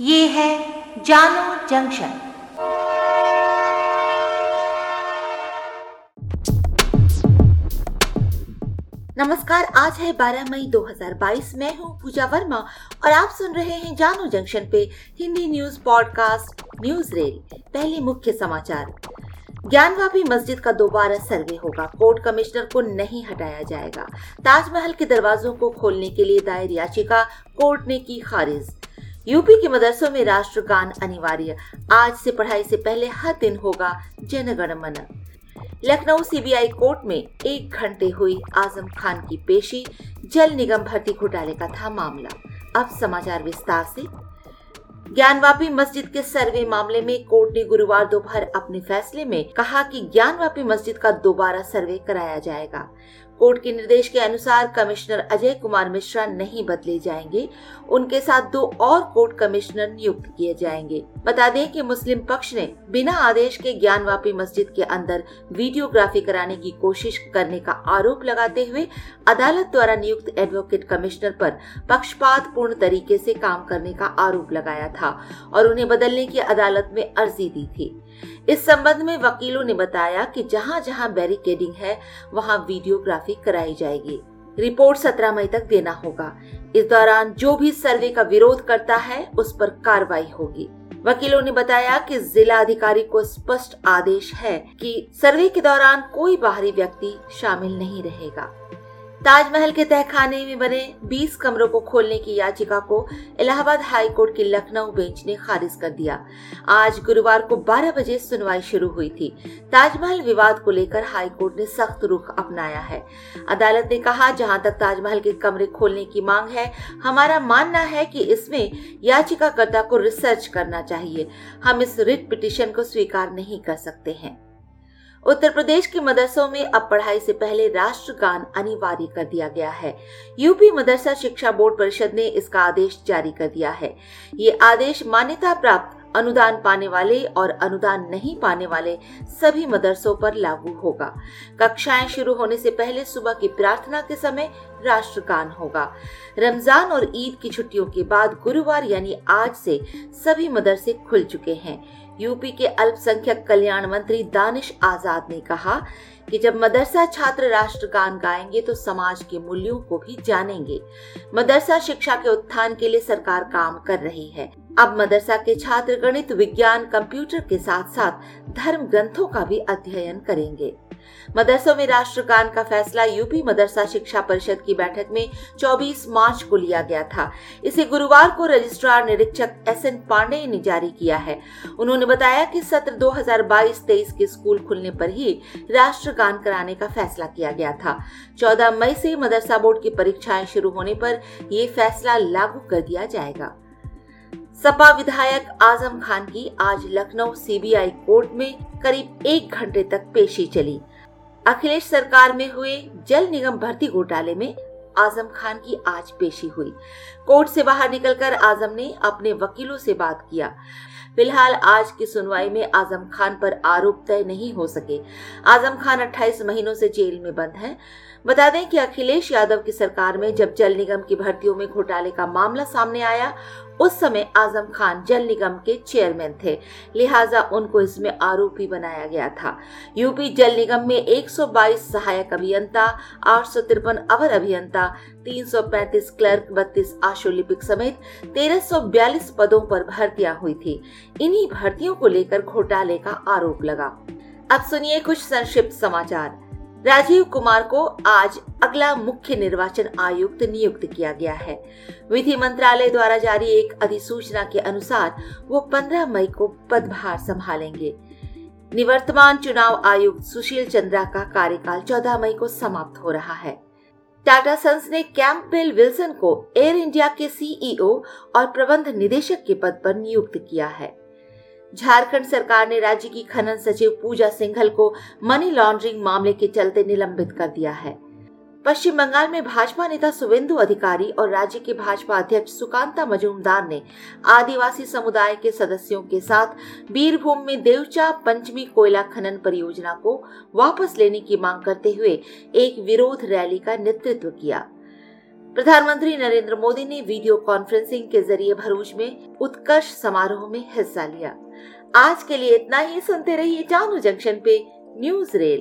ये है जानो जंक्शन। नमस्कार, आज है 12 मई 2022 मैं हूँ पूजा वर्मा और आप सुन रहे हैं जानो जंक्शन पे Hindi news podcast, news rail. पहले मुख्य समाचार। ज्ञानवापी मस्जिद का दोबारा सर्वे होगा। कोर्ट कमिश्नर को नहीं हटाया जाएगा। ताजमहल के दरवाजों को खोलने के लिए दायर याचिका, कोर्ट ने की खारिज। यूपी के मदरसों में राष्ट्रगान अनिवार्य। आज से पढ़ाई से पहले हर दिन होगा जनगण मन। लखनऊ सीबीआई कोर्ट में एक घंटे हुई आज़म खान की पेशी, जल निगम भर्ती घोटाले का था मामला। अब समाचार विस्तार से। ज्ञानवापी मस्जिद के सर्वे मामले में कोर्ट ने गुरुवार दोपहर अपने फैसले में कहा कि ज्ञानवापी मस्जिद का दोबारा सर्वे कराया जाएगा। कोर्ट के निर्देश के अनुसार कमिश्नर अजय कुमार मिश्रा नहीं बदले जाएँगे। उनके साथ दो और कोर्ट कमिश्नर नियुक्त किए जाएँगे। बता दें कि मुस्लिम पक्ष ने बिना आदेश के ज्ञानवापी मस्जिद के अंदर वीडियोग्राफी कराने की कोशिश करने का आरोप लगाते हुए अदालत द्वारा नियुक्त एडवोकेट कमिश्नर पर पक्षपात पूर्ण तरीके से काम करने का आरोप लगाया था और उन्हें बदलने की अदालत में अर्जी दी थी। इस संबंध में वकीलों ने बताया कि जहाँ जहाँ बैरिकेडिंग है, वहाँ वीडियोग्राफी कराई जाएगी। रिपोर्ट 17 मई तक देना होगा। इस दौरान जो भी सर्वे का विरोध करता है, उस पर कार्रवाई होगी। वकीलों ने बताया कि जिला अधिकारी को स्पष्ट आदेश है कि सर्वे के दौरान कोई बाहरी व्यक्ति शामिल नहीं रहेगा। ताजमहल के तहखाने में बने 20 कमरों को खोलने की याचिका को इलाहाबाद हाई कोर्ट की लखनऊ बेंच ने खारिज कर दिया। आज गुरुवार को 12 बजे सुनवाई शुरू हुई थी। ताजमहल विवाद को लेकर हाई कोर्ट ने सख्त रुख अपनाया है। अदालत ने कहा, जहाँ तक ताजमहल के कमरे खोलने की मांग है, हमारा मानना है कि इसमें याचिकाकर्ता को रिसर्च करना चाहिए। हम इस रिट पिटिशन को स्वीकार नहीं कर सकते हैं। उत्तर प्रदेश के मदरसों में अब पढ़ाई से पहले राष्ट्रगान अनिवार्य कर दिया गया है। यूपी मदरसा शिक्षा बोर्ड परिषद ने इसका आदेश जारी कर दिया है। ये आदेश मान्यता प्राप्त, अनुदान पाने वाले और अनुदान नहीं पाने वाले सभी मदरसों पर लागू होगा। कक्षाएँ शुरू होने से पहले सुबह की प्रार्थना के समय राष्ट्रगान होगा। रमज़ान और ईद की छुट्टियों के बाद गुरुवार यानी आज से सभी मदरसे खुल चुके हैं। यूपी के अल्पसंख्यक कल्याण मंत्री दानिश आज़ाद ने कहा कि जब मदरसा छात्र राष्ट्रगान गाएँगे तो समाज के मूल्यों को भी जानेंगे। मदरसा शिक्षा के उत्थान के लिए सरकार काम कर रही है। अब मदरसा के छात्र गणित, विज्ञान, कंप्यूटर के साथ साथ धर्म ग्रंथों का भी अध्ययन करेंगे। मदरसों में राष्ट्रगान का फैसला यूपी मदरसा शिक्षा परिषद की बैठक में 24 मार्च को लिया गया था। इसे गुरुवार को रजिस्ट्रार निरीक्षक एस एन पांडे ने जारी किया है। उन्होंने बताया कि सत्र 2022-23 के स्कूल खुलने पर ही राष्ट्रगान कराने का फैसला किया गया था। 14 मई से मदरसा बोर्ड की परीक्षाएँ शुरू होने पर ये फैसला लागू कर दिया जाएगा। सपा विधायक आज़म खान की आज लखनऊ सीबीआई कोर्ट में करीब एक घंटे तक पेशी चली। अखिलेश सरकार में हुए जल निगम भर्ती घोटाले में आज़म खान की आज पेशी हुई। कोर्ट से बाहर निकलकर आज़म ने अपने वकीलों से बात किया। फ़िलहाल आज की सुनवाई में आज़म खान पर आरोप तय नहीं हो सके। आज़म खान 28 महीनों से जेल में बंद हैं। बता दें कि अखिलेश यादव की सरकार में जब जल निगम की भर्तियों में घोटाले का मामला सामने आया उस समय आज़म खान जल निगम के चेयरमैन थे। लिहाजा उनको इसमें आरोपी बनाया गया था। यूपी जल निगम में 122 सहायक अभियंता, आठ सौ तिरपन अवर अभियंता 335 क्लर्क 32 आशुलिपिक समेत 1342 पदों पर भर्तियाँ हुई थी। इन्हीं भर्तियों को लेकर घोटाले का आरोप लगा। अब सुनिए कुछ संक्षिप्त समाचार। राजीव कुमार को आज अगला मुख्य निर्वाचन आयुक्त नियुक्त किया गया है। विधि मंत्रालय द्वारा जारी एक अधिसूचना के अनुसार वो 15 मई को पदभार संभालेंगे। निवर्तमान चुनाव आयुक्त सुशील चंद्रा का कार्यकाल 14 मई को समाप्त हो रहा है। टाटा सन्स ने कैंपबेल विल्सन को एयर इंडिया के सीईओ और प्रबंध निदेशक के पद पर नियुक्त किया है। झारखंड सरकार ने राज्य की खनन सचिव पूजा सिंघल को मनी लॉन्ड्रिंग मामले के चलते निलंबित कर दिया है। पश्चिम बंगाल में भाजपा नेता सुवेंदु अधिकारी और राज्य के भाजपा अध्यक्ष सुकांता मजूमदार ने आदिवासी समुदाय के सदस्यों के साथ बीरभूम में देवचा पंचमी कोयला खनन परियोजना को वापस लेने की मांग करते हुए एक विरोध रैली का नेतृत्व किया। प्रधानमंत्री नरेंद्र मोदी ने वीडियो कॉन्फ्रेंसिंग के ज़रिए भरूच में उत्कर्ष समारोह में हिस्सा लिया। आज के लिए इतना ही। सुनते रहिए जानू जंक्शन पे न्यूज़ रेल।